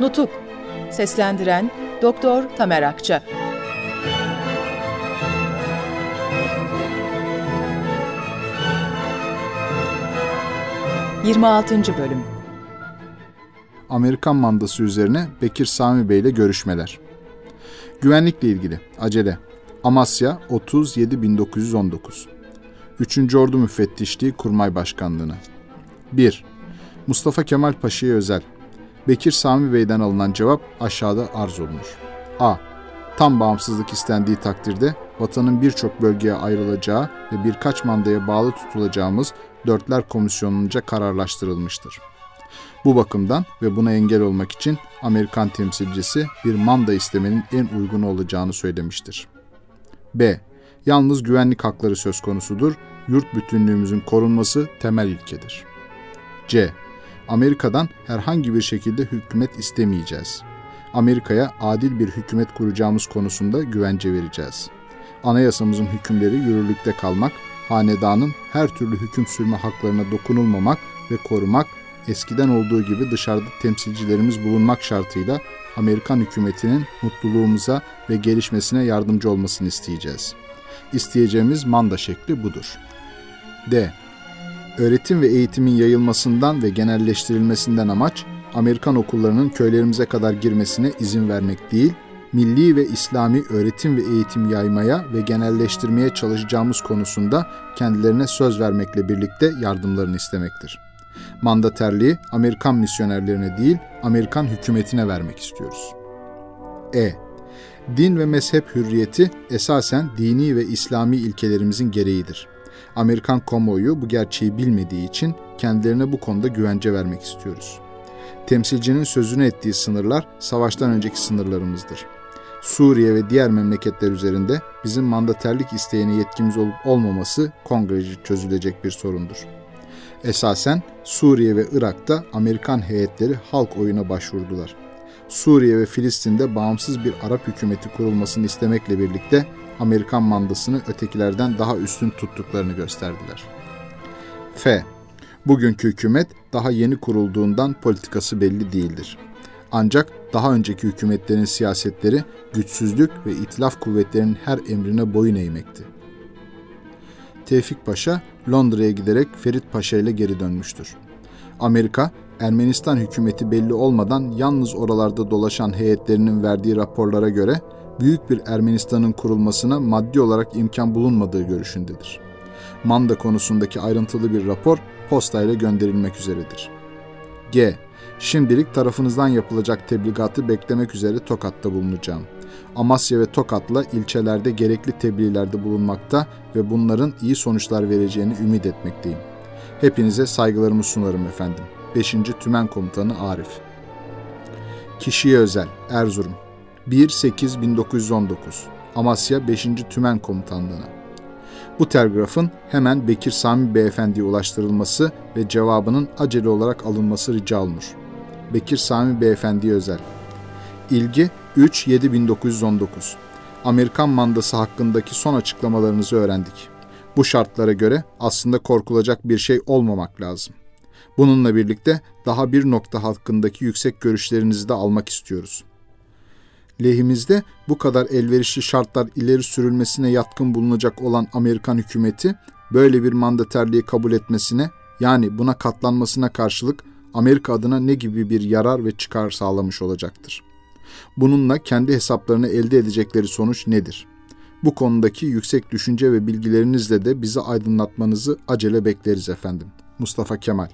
Nutuk Seslendiren Doktor Tamer Akça 26. Bölüm Amerikan mandası üzerine Bekir Sami Bey ile görüşmeler. Güvenlikle ilgili acele. Amasya 37.1919 3. Ordu Müfettişliği Kurmay Başkanlığı'na 1. Mustafa Kemal Paşa'ya özel. Bekir Sami Bey'den alınan cevap aşağıda arz olunur. A. Tam bağımsızlık istendiği takdirde vatanın birçok bölgeye ayrılacağı ve birkaç mandaya bağlı tutulacağımız Dörtler Komisyonu'nca kararlaştırılmıştır. Bu bakımdan ve buna engel olmak için Amerikan temsilcisi bir manda istemenin en uygun olacağını söylemiştir. B. Yalnız güvenlik hakları söz konusudur. Yurt bütünlüğümüzün korunması temel ilkedir. C. Amerika'dan herhangi bir şekilde hükümet istemeyeceğiz. Amerika'ya adil bir hükümet kuracağımız konusunda güvence vereceğiz. Anayasamızın hükümleri yürürlükte kalmak, hanedanın her türlü hüküm sürme haklarına dokunulmamak ve korumak, eskiden olduğu gibi dışarıda temsilcilerimiz bulunmak şartıyla Amerikan hükümetinin mutluluğumuza ve gelişmesine yardımcı olmasını isteyeceğiz. İsteyeceğimiz manda şekli budur. D. Öğretim ve eğitimin yayılmasından ve genelleştirilmesinden amaç, Amerikan okullarının köylerimize kadar girmesine izin vermek değil, milli ve İslami öğretim ve eğitim yaymaya ve genelleştirmeye çalışacağımız konusunda kendilerine söz vermekle birlikte yardımlarını istemektir. Mandaterliği Amerikan misyonerlerine değil, Amerikan hükümetine vermek istiyoruz. E. Din ve mezhep hürriyeti esasen dini ve İslami ilkelerimizin gereğidir. Amerikan kamuoyu bu gerçeği bilmediği için kendilerine bu konuda güvence vermek istiyoruz. Temsilcinin sözünü ettiği sınırlar savaştan önceki sınırlarımızdır. Suriye ve diğer memleketler üzerinde bizim mandaterlik isteğine yetkimiz olup olmaması kongreci çözülecek bir sorundur. Esasen Suriye ve Irak'ta Amerikan heyetleri halk oyuna başvurdular. Suriye ve Filistin'de bağımsız bir Arap hükümeti kurulmasını istemekle birlikte Amerikan mandasını ötekilerden daha üstün tuttuklarını gösterdiler. F. Bugünkü hükümet daha yeni kurulduğundan politikası belli değildir. Ancak daha önceki hükümetlerin siyasetleri güçsüzlük ve itilaf kuvvetlerinin her emrine boyun eğmekti. Tevfik Paşa Londra'ya giderek Ferit Paşa ile geri dönmüştür. Amerika, Ermenistan hükümeti belli olmadan yalnız oralarda dolaşan heyetlerinin verdiği raporlara göre büyük bir Ermenistan'ın kurulmasına maddi olarak imkan bulunmadığı görüşündedir. Manda konusundaki ayrıntılı bir rapor postayla gönderilmek üzeredir. G. Şimdilik tarafınızdan yapılacak tebligatı beklemek üzere Tokat'ta bulunacağım. Amasya ve Tokat'la ilçelerde gerekli tebliğlerde bulunmakta ve bunların iyi sonuçlar vereceğini ümit etmekteyim. Hepinize saygılarımı sunarım efendim. 5. Tümen Komutanı Arif Kişiye özel Erzurum 1-8-1919 Amasya 5. Tümen Komutanlığı'na bu telgrafın hemen Bekir Sami Beyefendi'ye ulaştırılması ve cevabının acele olarak alınması rica olunur. Bekir Sami Beyefendi'ye özel. İlgi 3-7-1919 Amerikan mandası hakkındaki son açıklamalarınızı öğrendik. Bu şartlara göre aslında korkulacak bir şey olmamak lazım. Bununla birlikte daha bir nokta hakkındaki yüksek görüşlerinizi de almak istiyoruz. Lehimizde bu kadar elverişli şartlar ileri sürülmesine yatkın bulunacak olan Amerikan hükümeti böyle bir mandaterliği kabul etmesine yani buna katlanmasına karşılık Amerika adına ne gibi bir yarar ve çıkar sağlamış olacaktır. Bununla kendi hesaplarını elde edecekleri sonuç nedir? Bu konudaki yüksek düşünce ve bilgilerinizle de bizi aydınlatmanızı acele bekleriz efendim. Mustafa Kemal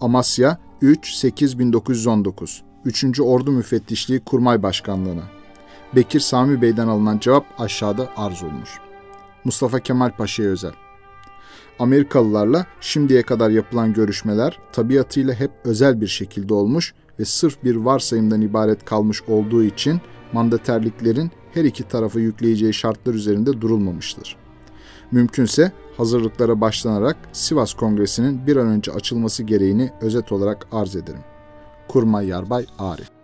Amasya 3-8-1919 3. Ordu Müfettişliği Kurmay Başkanlığı'na Bekir Sami Bey'den alınan cevap aşağıda arz olunur. Mustafa Kemal Paşa'ya özel Amerikalılarla şimdiye kadar yapılan görüşmeler tabiatıyla hep özel bir şekilde olmuş ve sırf bir varsayımdan ibaret kalmış olduğu için mandaterliklerin her iki tarafa yükleyeceği şartlar üzerinde durulmamıştır. Mümkünse hazırlıklara başlanarak Sivas Kongresi'nin bir an önce açılması gereğini özet olarak arz ederim. Kurmay Yarbay Arif